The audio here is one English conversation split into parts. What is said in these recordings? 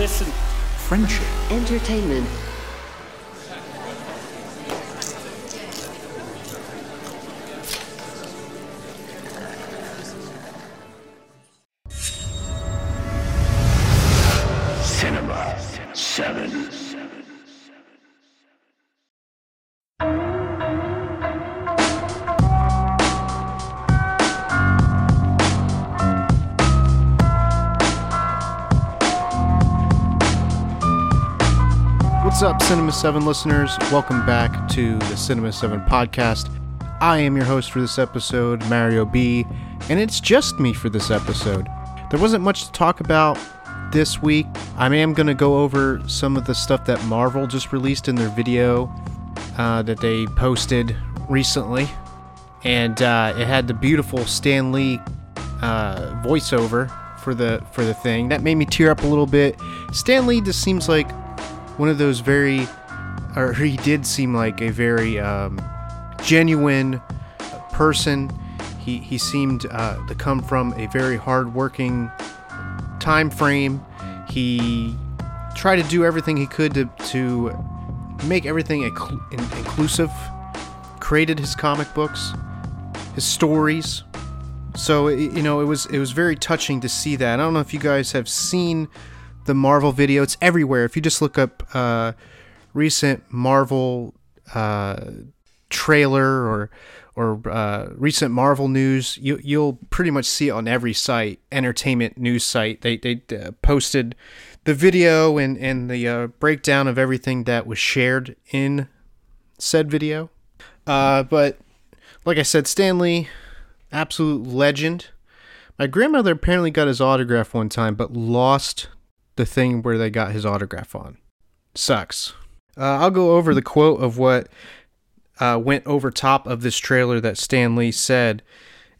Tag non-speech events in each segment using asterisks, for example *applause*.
listen. friendship, Entertainment. Cinema 7 listeners? Welcome back to the Cinema 7 podcast. I am your host for this episode, Mario B, and it's just me for this episode. There wasn't much to talk about this week. I am going to go over some of the stuff that Marvel just released in their video uh, that they posted recently. And uh, it had the beautiful Stan Lee uh, voiceover for the for the thing that made me tear up a little bit. Stan Lee just seems like one of those very, or he did seem like a very um, genuine person. He he seemed uh, to come from a very hardworking time frame. He tried to do everything he could to to make everything inclu- in- inclusive. Created his comic books, his stories. So you know, it was it was very touching to see that. I don't know if you guys have seen the Marvel video. It's everywhere. If you just look up uh, recent Marvel uh, trailer or or uh, recent Marvel news, you, you'll pretty much see it on every site, entertainment news site. They they uh, posted the video and and the uh, breakdown of everything that was shared in said video. Uh, but like I said, Stan Lee, absolute legend. My grandmother apparently got his autograph one time, but lost the thing where they got his autograph on. Sucks. Uh, I'll go over the quote of what uh, went over top of this trailer that Stan Lee said.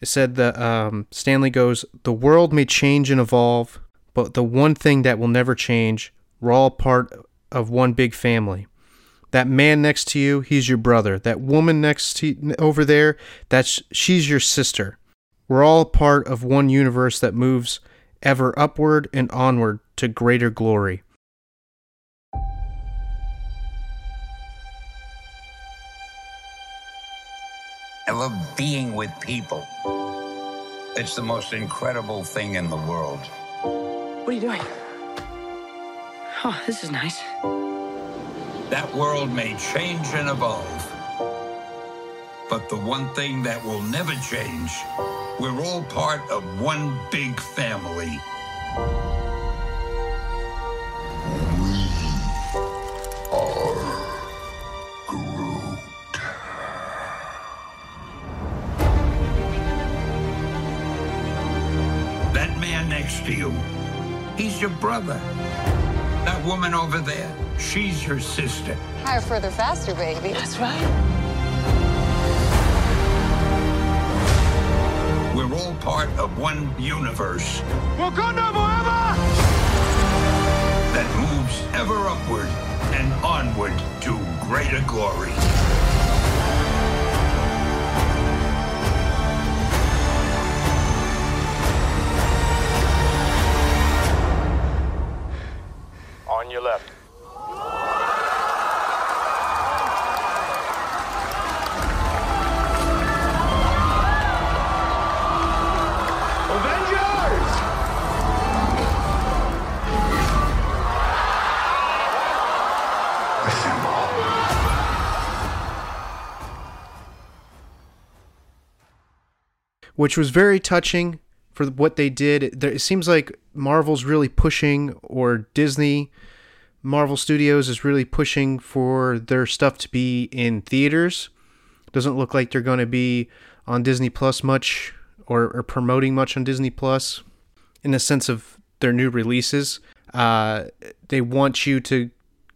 It said that um, Stan Lee goes, The world may change and evolve, but the one thing that will never change, we're all part of one big family. That man next to you, he's your brother. That woman next to over there, that's she's your sister. We're all part of one universe that moves ever upward and onward to greater glory. I love being with people. It's the most incredible thing in the world. What are you doing? Oh, this is nice. That world may change and evolve. But the one thing that will never change, we're all part of one big family. Brother. That woman over there, she's your sister. Higher, further, faster, baby. That's right. We're all part of one universe that moves ever upward and onward to greater glory. Which was very touching for what they did. It, seems like Marvel's really pushing, or Disney, Marvel Studios is really pushing for their stuff to be in theaters. Doesn't look like they're going to be on Disney Plus much, or, or promoting much on Disney Plus, in the sense of their new releases. Uh, they want you to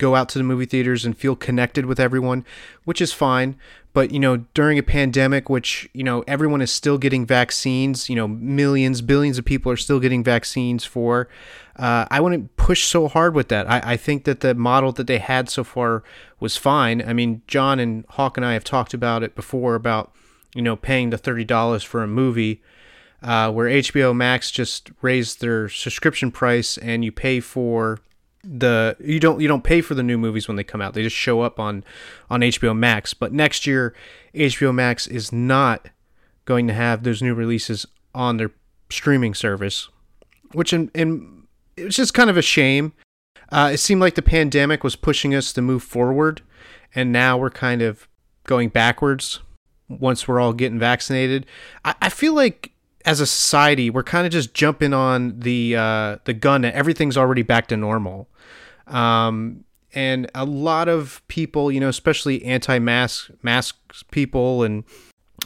go out to the movie theaters and feel connected with everyone, which is fine. But you know, during a pandemic, which you know everyone is still getting vaccines, you know, millions, billions of people are still getting vaccines for. Uh, I wouldn't push so hard with that. I, I think that the model that they had so far was fine. I mean, John and Hawk and I have talked about it before about you know paying the thirty dollars for a movie uh, where HBO Max just raised their subscription price and you pay for the you don't you don't pay for the new movies when they come out. They just show up on on HBO Max. But next year, HBO Max is not going to have those new releases on their streaming service, which in, in it was just kind of a shame. Uh, it seemed like the pandemic was pushing us to move forward, and now we're kind of going backwards once we're all getting vaccinated. I, I feel like as a society, we're kind of just jumping on the uh, the gun that everything's already back to normal. Um, and a lot of people, you know, especially anti-mask mask people and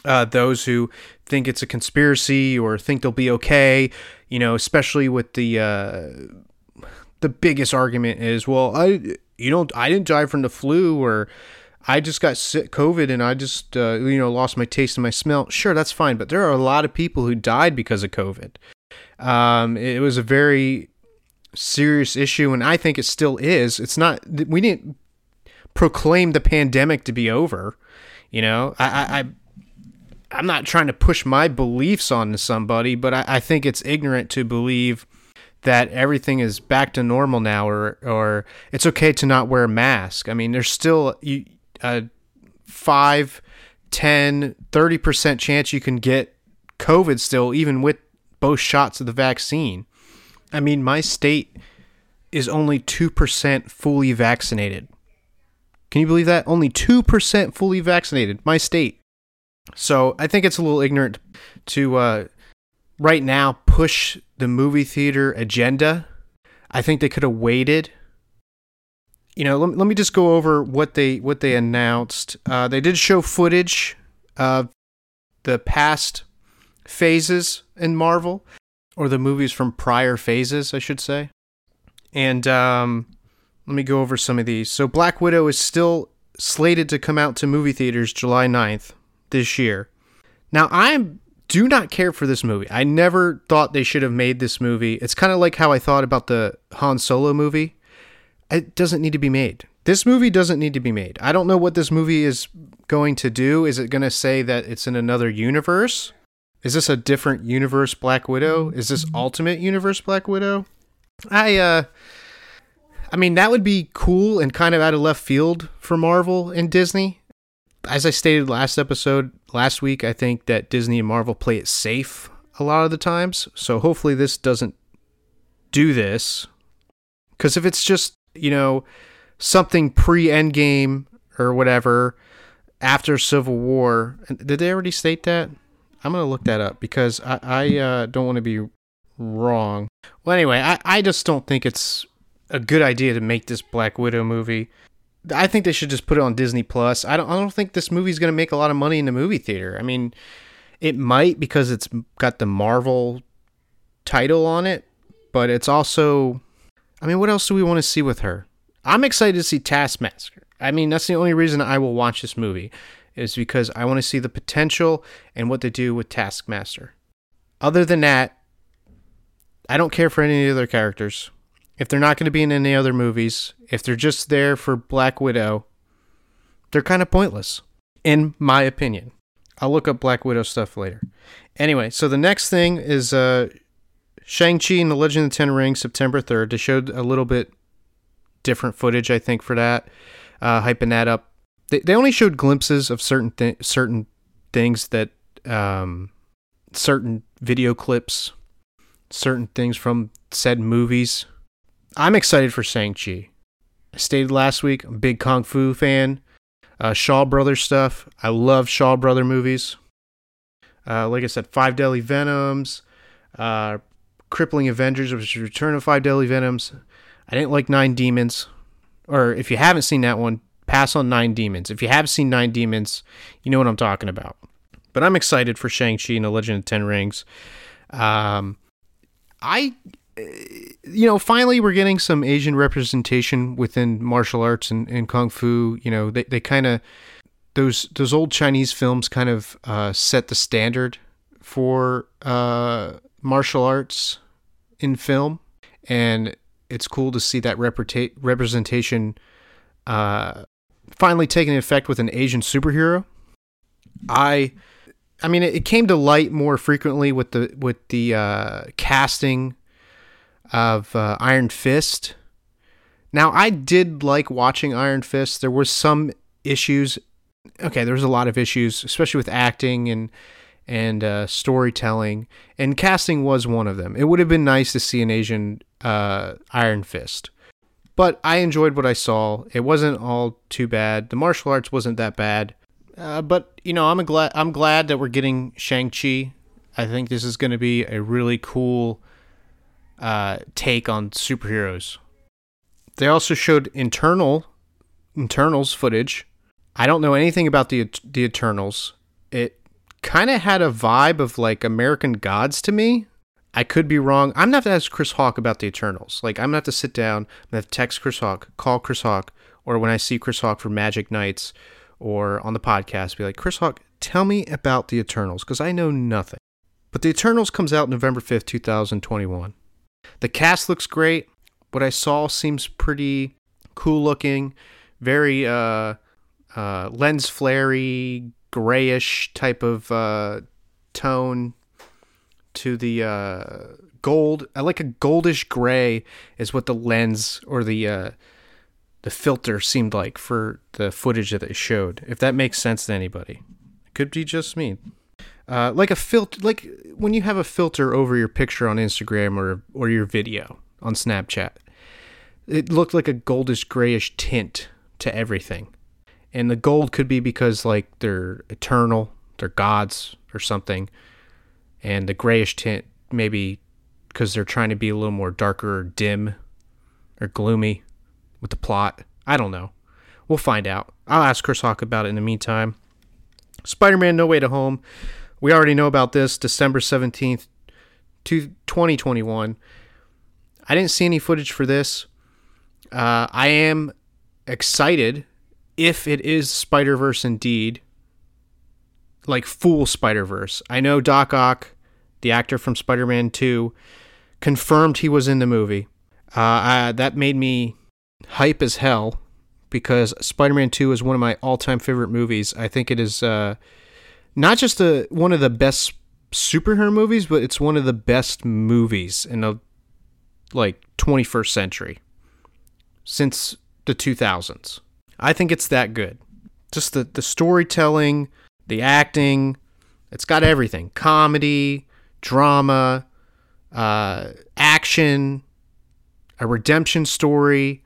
uh, those who think it's a conspiracy or think they'll be okay, you know, especially with the uh, the biggest argument is, well, I you know, I didn't die from the flu or I just got sick, COVID, and I just uh, you know lost my taste and my smell. Sure, that's fine, but there are a lot of people who died because of COVID. Um, it was a very serious issue, and I think it still is. It's not. We didn't proclaim the pandemic to be over. You know, I, I, I'm not trying to push my beliefs onto somebody, but I, I think it's ignorant to believe that everything is back to normal now, or or it's okay to not wear a mask. I mean, there's still you a 5, 10, 30% chance you can get COVID still, even with both shots of the vaccine. I mean, my state is only 2% fully vaccinated. Can you believe that? Only 2% fully vaccinated, my state. So I think it's a little ignorant to uh, right now push the movie theater agenda. I think they could have waited you know, let, let me just go over what they what they announced. Uh, they did show footage of the past phases in Marvel, or the movies from prior phases, I should say. And um, let me go over some of these. So, Black Widow is still slated to come out to movie theaters July 9th this year. Now, I do not care for this movie. I never thought they should have made this movie. It's kind of like how I thought about the Han Solo movie it doesn't need to be made. This movie doesn't need to be made. I don't know what this movie is going to do. Is it going to say that it's in another universe? Is this a different universe Black Widow? Is this Ultimate Universe Black Widow? I uh I mean that would be cool and kind of out of left field for Marvel and Disney. As I stated last episode last week, I think that Disney and Marvel play it safe a lot of the times. So hopefully this doesn't do this. Cuz if it's just you know, something pre Endgame or whatever after Civil War. Did they already state that? I'm gonna look that up because I, I uh, don't want to be wrong. Well, anyway, I, I just don't think it's a good idea to make this Black Widow movie. I think they should just put it on Disney Plus. I don't I don't think this movie's gonna make a lot of money in the movie theater. I mean, it might because it's got the Marvel title on it, but it's also I mean, what else do we want to see with her? I'm excited to see Taskmaster. I mean, that's the only reason I will watch this movie is because I want to see the potential and what they do with Taskmaster. Other than that, I don't care for any of the other characters. If they're not going to be in any other movies, if they're just there for Black Widow, they're kind of pointless, in my opinion. I'll look up Black Widow stuff later. Anyway, so the next thing is uh, Shang-Chi and the Legend of the Ten Rings, September 3rd. They showed a little bit different footage, I think, for that, uh, hyping that up. They, they only showed glimpses of certain certain things that, um, certain video clips, certain things from said movies. I'm excited for Shang-Chi. I stated last week, I'm a big Kung Fu fan. Uh, Shaw Brothers stuff. I love Shaw Brother movies. Uh, like I said, Five Deadly Venoms, uh, Crippling Avengers, which is Return of Five Deadly Venoms. I didn't like Nine Demons. Or if you haven't seen that one, pass on Nine Demons. If you have seen Nine Demons, you know what I'm talking about. But I'm excited for Shang-Chi and the Legend of Ten Rings. Um, I, you know, finally we're getting some Asian representation within martial arts and, and Kung Fu. You know, they, they kind of, those, those old Chinese films kind of uh, set the standard for uh, martial arts in film, and it's cool to see that reputa- representation uh, finally taking effect with an Asian superhero. I, I mean, it, came to light more frequently with the with the uh, casting of uh, Iron Fist. Now, I did like watching Iron Fist. There were some issues. Okay, there was a lot of issues, especially with acting and and uh, storytelling, and casting was one of them. It would have been nice to see an Asian uh, Iron Fist, but I enjoyed what I saw. It wasn't all too bad. The martial arts wasn't that bad, uh, but you know, I'm glad I'm glad that we're getting Shang Chi. I think this is going to be a really cool uh, take on superheroes. They also showed internal internals footage. I don't know anything about the the Eternals. It kind of had a vibe of like American Gods to me. I could be wrong. I'm gonna have to ask Chris Hawk about the Eternals. Like I'm gonna have to sit down, I'm gonna have to text Chris Hawk, call Chris Hawk, or when I see Chris Hawk for Magic Nights or on the podcast, be like, Chris Hawk, tell me about the Eternals, because I know nothing. But the Eternals comes out November 5th, 2021. The cast looks great. What I saw seems pretty cool looking, very uh, uh, lens flary, grayish type of uh, tone to the uh, gold. I like a goldish gray is what the lens or the uh, the filter seemed like for the footage that they showed. If that makes sense to anybody, it could be just me. Uh, like a filter, like when you have a filter over your picture on Instagram or or your video on Snapchat, it looked like a goldish grayish tint to everything and the gold could be because like they're eternal, they're gods or something, and the grayish tint maybe because they're trying to be a little more darker or dim or gloomy with the plot. I don't know. We'll find out. I'll ask Chris Hawk about it in the meantime. Spider-Man: No Way to Home. We already know about this. December seventeenth, to 2021. I didn't see any footage for this. Uh, I am excited if it is Spider Verse indeed, like full Spider Verse. I know Doc Ock, the actor from Spider Man 2, confirmed he was in the movie. Uh, I, that made me hype as hell because Spider Man 2 is one of my all time favorite movies. I think it is uh, not just a, one of the best superhero movies, but it's one of the best movies in the like 21st century since the 2000s. I think it's that good. Just the, the storytelling, the acting, it's got everything comedy, drama, uh, action, a redemption story.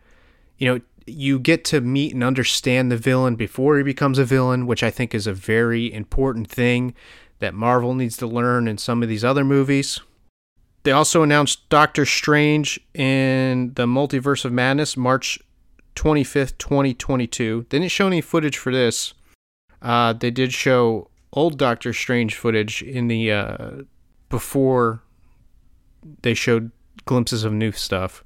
You know, you get to meet and understand the villain before he becomes a villain, which I think is a very important thing that Marvel needs to learn in some of these other movies. They also announced Doctor Strange in the Multiverse of Madness March 25th, 2022. They didn't show any footage for this. Uh, they did show old Doctor Strange footage in the uh, before they showed glimpses of new stuff.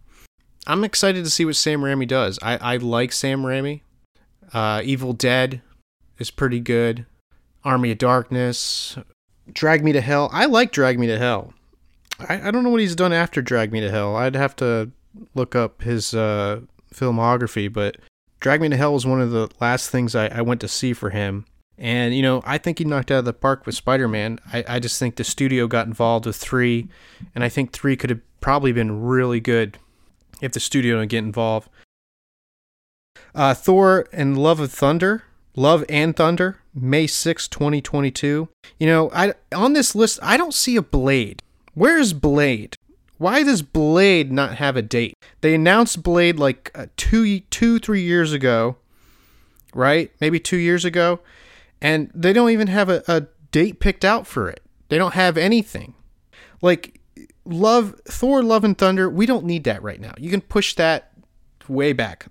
I'm excited to see what Sam Raimi does. I, I like Sam Raimi. Uh, Evil Dead is pretty good. Army of Darkness, Drag Me to Hell. I like Drag Me to Hell. I, I don't know what he's done after Drag Me to Hell. I'd have to look up his uh, filmography, but Drag Me to Hell was one of the last things I, I went to see for him. And, you know, I think he knocked out of the park with Spider Man. I, I just think the studio got involved with three, and I think three could have probably been really good if the studio didn't get involved. Uh, Thor and Love of Thunder, Love and Thunder, May 6, 2022. You know, I on this list, I don't see a Blade. Where's Blade? Why does Blade not have a date? They announced Blade like uh, two, two, three years ago, right? Maybe two years ago, and they don't even have a, a date picked out for it. They don't have anything. Like Love, Thor, Love and Thunder. We don't need that right now. You can push that way back.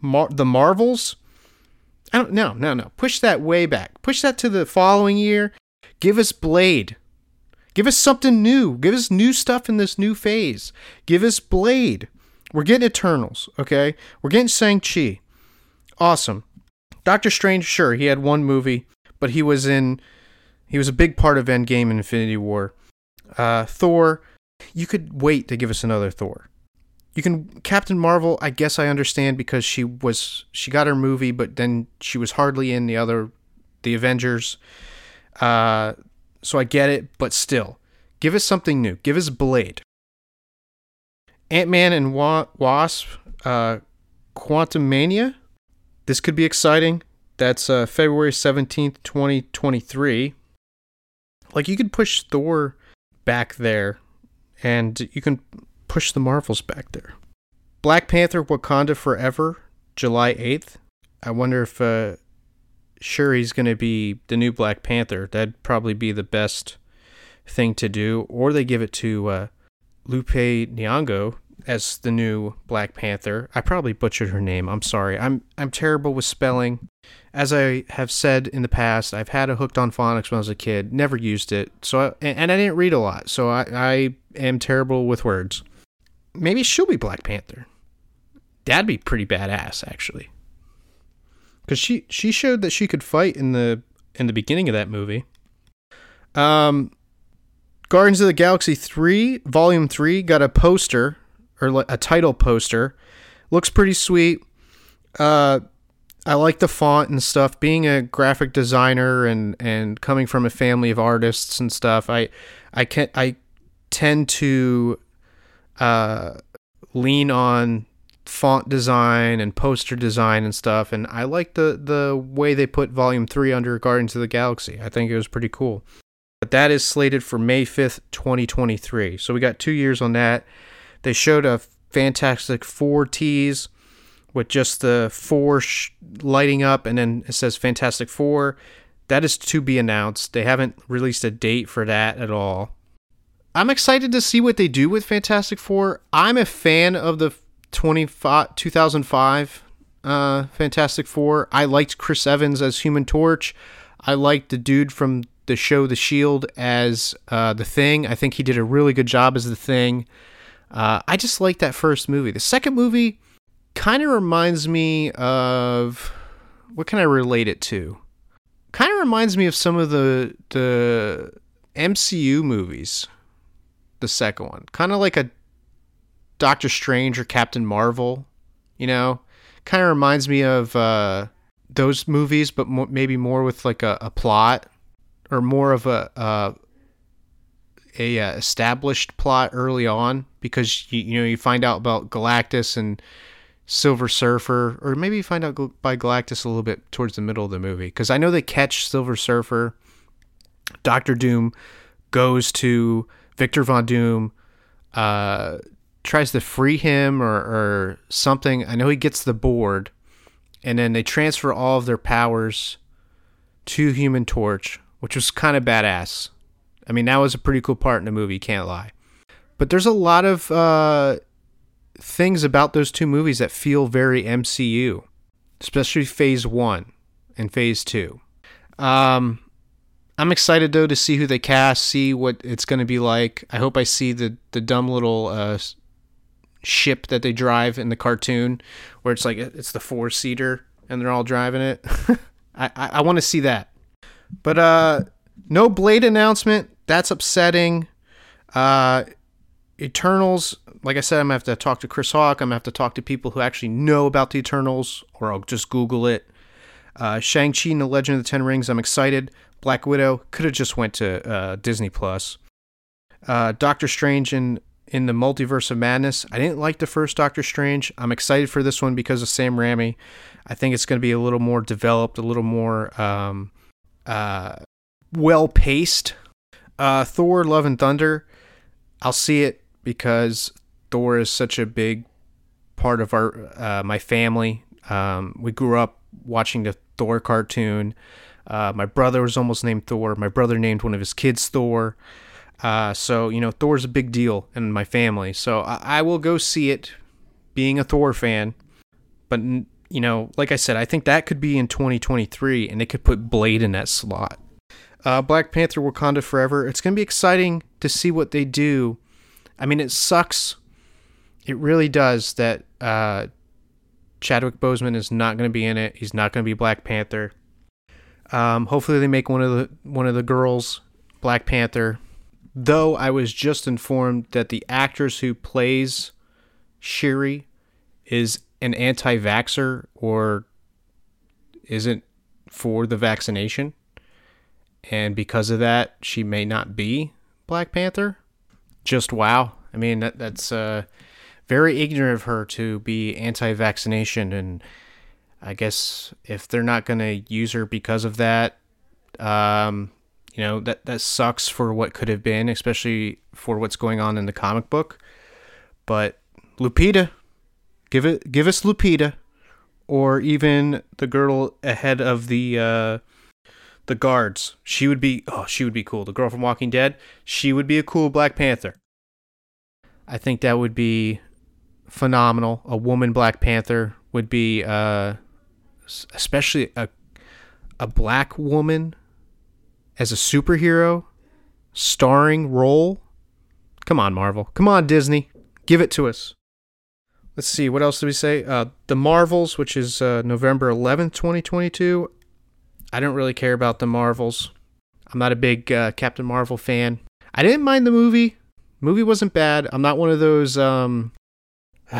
Mar- the Marvels. I don't. No, no, no. Push that way back. Push that to the following year. Give us Blade. Give us something new. Give us new stuff in this new phase. Give us Blade. We're getting Eternals, okay? We're getting Shang-Chi. Awesome. Doctor Strange, sure, he had one movie, but he was in he was a big part of Endgame and Infinity War. Uh, Thor, you could wait to give us another Thor. You can Captain Marvel, I guess I understand because she was she got her movie, but then she was hardly in the other the Avengers. Uh, so I get it, but still, give us something new. Give us Blade. Ant Man and Wa- Wasp, uh, Quantumania. This could be exciting. That's uh, February 17th, 2023. Like, you could push Thor back there, and you can push the Marvels back there. Black Panther Wakanda Forever, July 8th. I wonder if uh, Shuri's going to be the new Black Panther. That'd probably be the best thing to do. Or they give it to uh, Lupe Nyong'o as the new Black Panther. I probably butchered her name. I'm sorry. I'm I'm terrible with spelling. As I have said in the past, I've had a hooked on phonics when I was a kid. Never used it. So I, and I didn't read a lot. So I, I am terrible with words. Maybe she'll be Black Panther. That'd be pretty badass, actually. Because she she showed that she could fight in the in the beginning of that movie. Um, Guardians of the Galaxy 3, Volume 3, got a poster, or a title poster. Looks pretty sweet. Uh, I like the font and stuff. Being a graphic designer and, and coming from a family of artists and stuff, I I can I tend to uh, lean on font design and poster design and stuff, and I like the the way they put Volume Three under Guardians of the Galaxy. I think it was pretty cool. But that is slated for May 5th, 2023. So we got two years on that. They showed a Fantastic Four tease with just the four sh- lighting up, and then it says Fantastic Four. That is to be announced. They haven't released a date for that at all. I'm excited to see what they do with Fantastic Four. I'm a fan of the 25, 2005 uh, Fantastic Four. I liked Chris Evans as Human Torch. I liked the dude from the show The Shield as uh, the Thing. I think he did a really good job as the Thing. Uh, I just like that first movie. The second movie kind of reminds me of what can I relate it to? Kind of reminds me of some of the the MCU movies. The second one, kind of like a Doctor Strange or Captain Marvel. You know, kind of reminds me of uh, those movies, but mo- maybe more with like a, a plot or more of a uh, a uh, established plot early on because you you know you find out about Galactus and Silver Surfer, or maybe you find out by Galactus a little bit towards the middle of the movie because I know they catch Silver Surfer. Doctor Doom goes to Victor Von Doom, uh, tries to free him or, or something. I know he gets the board, and then they transfer all of their powers to Human Torch, which was kind of badass. I mean, that was a pretty cool part in the movie, can't lie. But there's a lot of uh, things about those two movies that feel very MCU, especially Phase 1 and Phase 2. Um, I'm excited though to see who they cast, see what it's going to be like. I hope I see the the dumb little uh, ship that they drive in the cartoon, where it's like it's the four seater and they're all driving it. *laughs* I I, I want to see that. But uh, no Blade announcement. That's upsetting. Uh, Eternals. Like I said, I'm gonna have to talk to Chris Hawk. I'm gonna have to talk to people who actually know about the Eternals, or I'll just Google it. Uh, Shang Chi and the Legend of the Ten Rings. I'm excited. Black Widow could have just went to uh, Disney Plus. Uh, Doctor Strange in in the Multiverse of Madness. I didn't like the first Doctor Strange. I'm excited for this one because of Sam Raimi. I think it's going to be a little more developed, a little more um, uh, well paced. Uh, Thor: Love and Thunder. I'll see it because Thor is such a big part of our uh, my family. Um, we grew up watching the Thor cartoon. Uh, my brother was almost named Thor. My brother named one of his kids Thor. Uh, so you know, Thor's a big deal in my family. So I, I will go see it, being a Thor fan. But you know, like I said, I think that could be in 2023, and they could put Blade in that slot. Uh, Black Panther Wakanda Forever. It's going to be exciting to see what they do. I mean, it sucks. It really does that uh, Chadwick Boseman is not going to be in it. He's not going to be Black Panther. Um, hopefully, they make one of the one of the girls Black Panther. Though I was just informed that the actress who plays Shuri is an anti vaxxer or isn't for the vaccination. And because of that, she may not be Black Panther. Just wow. I mean, that, that's uh, very ignorant of her to be anti-vaccination, and I guess if they're not going to use her because of that, um, you know that that sucks for what could have been, especially for what's going on in the comic book. But Lupita, give it, give us Lupita, or even the girl ahead of the uh, the guards. She would be, oh, she would be cool. The girl from Walking Dead, she would be a cool Black Panther. I think that would be phenomenal. A woman Black Panther would be, uh, especially a a black woman as a superhero starring role. Come on, Marvel. Come on, Disney. Give it to us. Let's see, what else did we say? Uh, the Marvels, which is uh, November 11th, 2022. I don't really care about the Marvels. I'm not a big uh, Captain Marvel fan. I didn't mind the movie. Movie wasn't bad. I'm not one of those. Um, *sighs*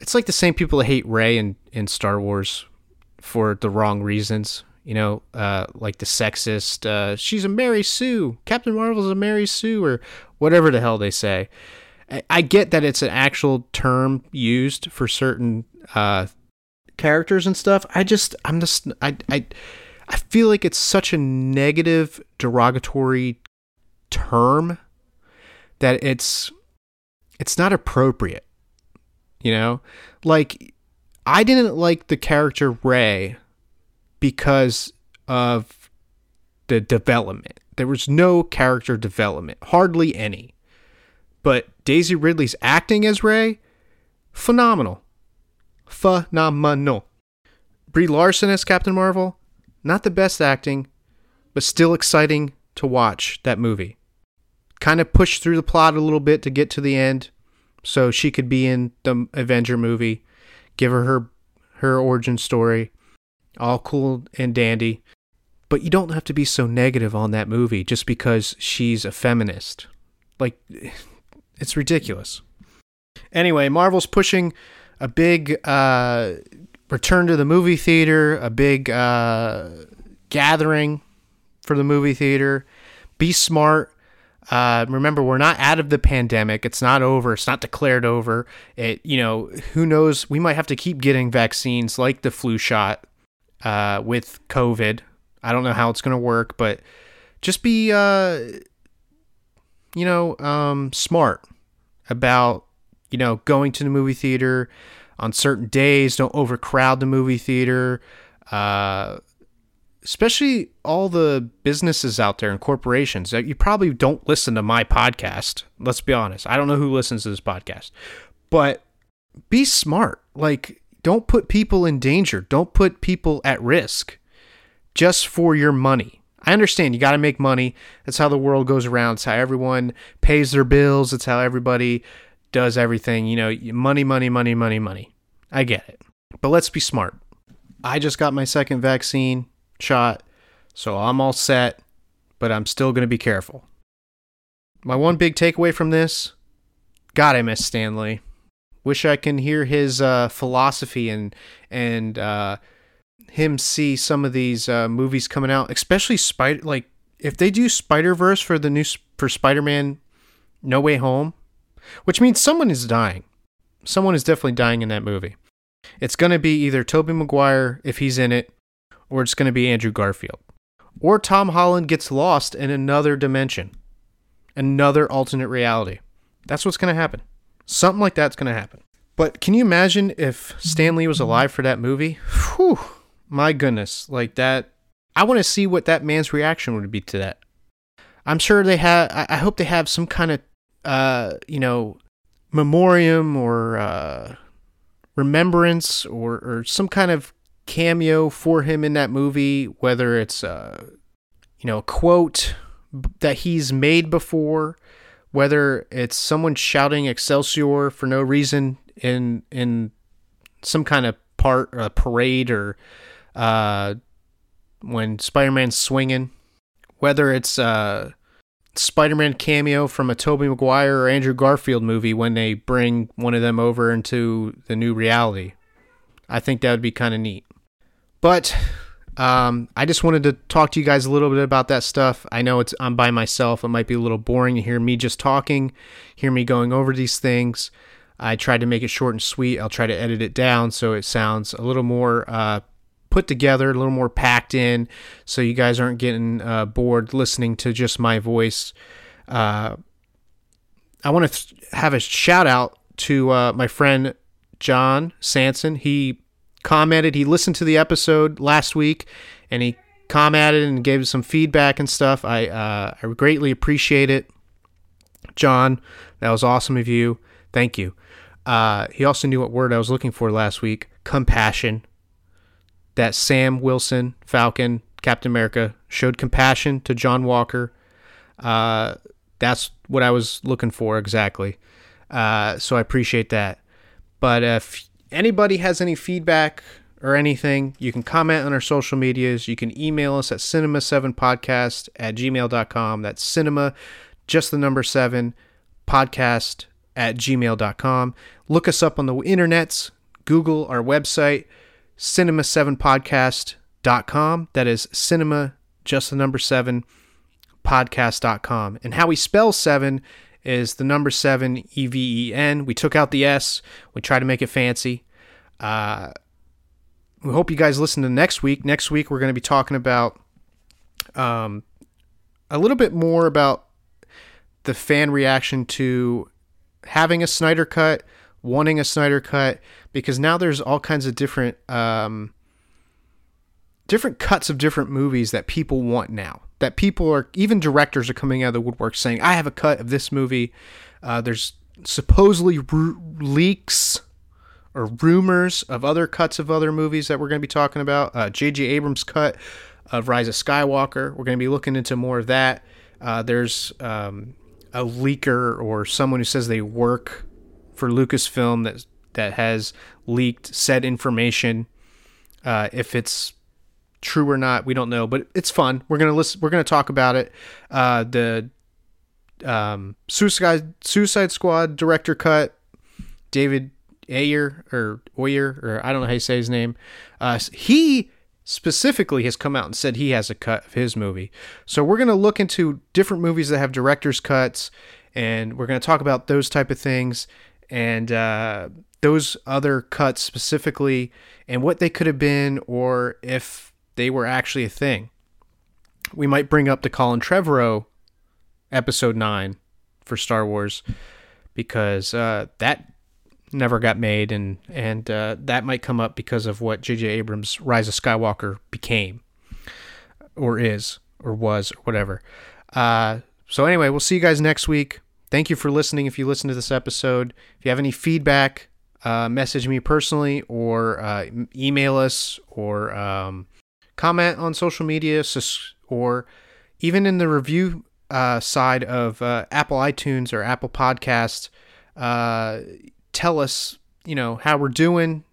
it's like the same people that hate Rey in, in Star Wars for the wrong reasons. You know, uh, like the sexist, uh, she's a Mary Sue. Captain Marvel's a Mary Sue, or whatever the hell they say. I, I get that it's an actual term used for certain uh, characters and stuff. I just, I'm just, I, I, I feel like it's such a negative, derogatory term that it's, it's not appropriate. You know, like I didn't like the character Rey because of the development. There was no character development, hardly any. But Daisy Ridley's acting as Rey, phenomenal. Phenomenal. Brie Larson as Captain Marvel, not the best acting, but still exciting to watch that movie. Kind of pushed through the plot a little bit to get to the end so she could be in the Avenger movie. Give her her, her origin story all cool and dandy. But you don't have to be so negative on that movie just because she's a feminist. Like, *sighs* it's ridiculous. Anyway, Marvel's pushing a big uh, return to the movie theater, a big uh, gathering for the movie theater. Be smart. Uh, remember, we're not out of the pandemic. It's not over. It's not declared over. It, you know, who knows? We might have to keep getting vaccines like the flu shot uh, with COVID. I don't know how it's going to work, but just be, uh, you know, um, smart about, you know, going to the movie theater on certain days. Don't overcrowd the movie theater. Uh, especially all the businesses out there and corporations that you probably don't listen to my podcast. Let's be honest. I don't know who listens to this podcast, but be smart. Like, don't put people in danger. Don't put people at risk just for your money. I understand you got to make money. That's how the world goes around. It's how everyone pays their bills. It's how everybody does everything. You know, money, money, money, money, money. I get it. But let's be smart. I just got my second vaccine shot, so I'm all set, but I'm still going to be careful. My one big takeaway from this God, I miss Stan Lee. Wish I can hear his uh, philosophy and and uh, him see some of these uh, movies coming out, especially Spider. Like if they do Spider Verse for the new for Spider Man, No Way Home, which means someone is dying. Someone is definitely dying in that movie. It's gonna be either Tobey Maguire if he's in it, or it's gonna be Andrew Garfield, or Tom Holland gets lost in another dimension, another alternate reality. That's what's gonna happen. Something like that's going to happen. But can you imagine if Stan Lee was alive for that movie? Whew, my goodness. Like that. I want to see what that man's reaction would be to that. I'm sure they have, I hope they have some kind of, uh, you know, memoriam or uh, remembrance or, or some kind of cameo for him in that movie, whether it's, uh, you know, a quote that he's made before whether it's someone shouting Excelsior for no reason in in some kind of part a parade or uh, when Spider-Man's swinging, whether it's a uh, Spider-Man cameo from a Tobey Maguire or Andrew Garfield movie when they bring one of them over into the new reality. I think that would be kind of neat. But um, I just wanted to talk to you guys a little bit about that stuff. I know it's I'm by myself. It might be a little boring to hear me just talking, hear me going over these things. I tried to make it short and sweet. I'll try to edit it down so it sounds a little more uh, put together, a little more packed in, so you guys aren't getting uh, bored listening to just my voice. Uh, I want to th- have a shout out to uh, my friend John Sanson. He commented, he listened to the episode last week, and he commented and gave some feedback and stuff. I uh, I greatly appreciate it, John. That was awesome of you. Thank you. Uh, he also knew what word I was looking for last week. Compassion. That Sam Wilson, Falcon, Captain America, showed compassion to John Walker. Uh, that's what I was looking for exactly. Uh, so I appreciate that. But if anybody has any feedback or anything, you can comment on our social medias. You can email us at cinema7podcast at gmail.com. That's cinema, just the number seven, podcast at gmail.com. Look us up on the internets, Google our website, cinema7podcast.com. That is cinema, just the number seven, podcast.com. And how we spell seven is the number seven, E V E N. We took out the S, we try to make it fancy. Uh, we hope you guys listen to next week. Next week, we're going to be talking about um, a little bit more about the fan reaction to having a Snyder cut, wanting a Snyder cut, because now there's all kinds of different um, different cuts of different movies that people want now. That people are even directors are coming out of the woodwork saying, "I have a cut of this movie." Uh, there's supposedly ru- leaks or rumors of other cuts of other movies that we're going to be talking about. Uh, J.J. Abrams' cut of Rise of Skywalker. We're going to be looking into more of that. Uh, there's um, a leaker or someone who says they work for Lucasfilm that that has leaked said information. Uh, if it's true or not, we don't know, but it's fun. We're gonna listen. We're gonna talk about it. Uh, the um, Suicide Suicide Squad director cut. David Ayer or Oyer or I don't know how you say his name. Uh, he specifically has come out and said he has a cut of his movie. So we're to look into different movies that have director's cuts, and we're to talk about those type of things and uh, those other cuts specifically, and what they could have been, or if they were actually a thing. We might bring up the Colin Trevorrow episode nine for Star Wars because uh, that never got made, and and uh, that might come up because of what J.J. Abrams' Rise of Skywalker became, or is, or was, or whatever. Uh, so anyway, we'll see you guys next week. Thank you for listening. If you listen to this episode, if you have any feedback, uh, message me personally, or uh, email us, or um, comment on social media, or even in the review uh, side of uh, Apple iTunes or Apple Podcasts, uh, tell us, you know, how we're doing.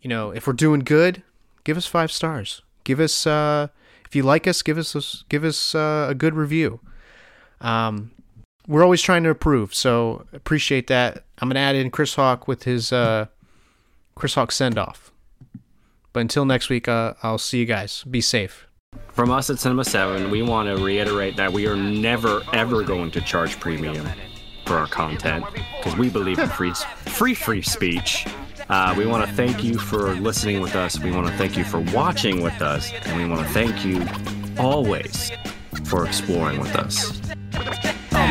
You know, if we're doing good, give us five stars. Give us, uh, if you like us, give us give us uh, a good review. Um, we're always trying to improve, so appreciate that. I'm gonna add in Chris Hawk with his uh, Chris Hawk send off. But until next week, uh, I'll see you guys. Be safe. From us at Cinema 7, we want to reiterate that we are never, ever going to charge premium for our content because we believe in free, free, free speech. Uh, we want to thank you for listening with us. We want to thank you for watching with us. And we want to thank you always for exploring with us.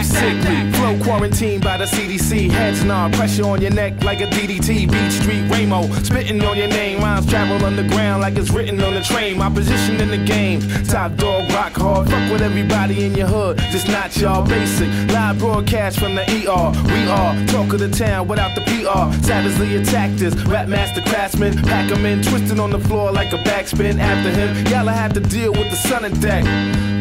I'm sickly, flow quarantined by the CDC. Heads nod, pressure on your neck like a DDT. Beat Street Ramo, spitting on your name. Rhymes travel underground like it's written on the train. My position in the game, top dog, rock hard. Fuck with everybody in your hood, just not y'all basic. Live broadcast from the ER. We are talk of the town without the PR. Savagely attacked us, rap master craftsman. Pack 'em in, twisting on the floor like a backspin. After him, y'all have to deal with the sun and deck.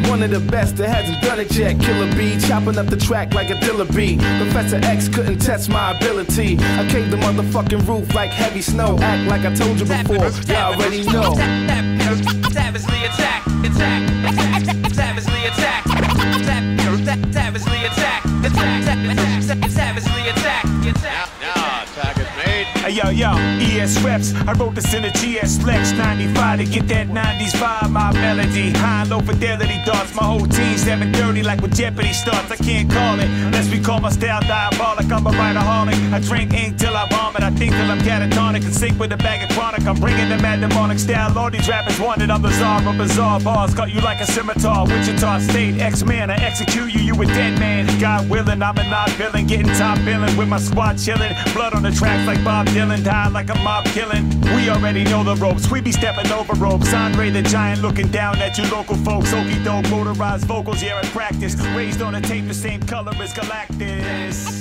One of the best that hasn't done it yet. Killer B, chopping up the track like a Dilla B. Professor X couldn't test my ability. I caved the motherfucking roof like heavy snow. Act like I told you before, y'all already know. Savagely attack, attack, savagely attack, savagely attack, attack, savagely attack, attack. Yo, yo, ES reps. I wrote this in a GS Flex 95 to get that 90s vibe, my melody. High low fidelity darts. My whole team 730 like when Jeopardy starts. I can't call it unless we call my style diabolic. I'm a writerholic. I drink ink till I vomit. I think till I'm catatonic and sink with a bag of chronic. I'm bringing the mad demonic style. All these rappers wanted. I'm the czar of bizarre bars. Cut you like a scimitar. Wichita State, X-Man. I execute you, you a dead man. God willing, I'm a not villain. Getting top billing with my squad chilling. Blood on the tracks like Bob Dylan. Die like a mob killing. We already know the ropes. We be stepping over ropes. Andre the Giant looking down at you local folks. Okie doke, motorized vocals, yeah, I practice. Raised on a tape the same color as Galactus.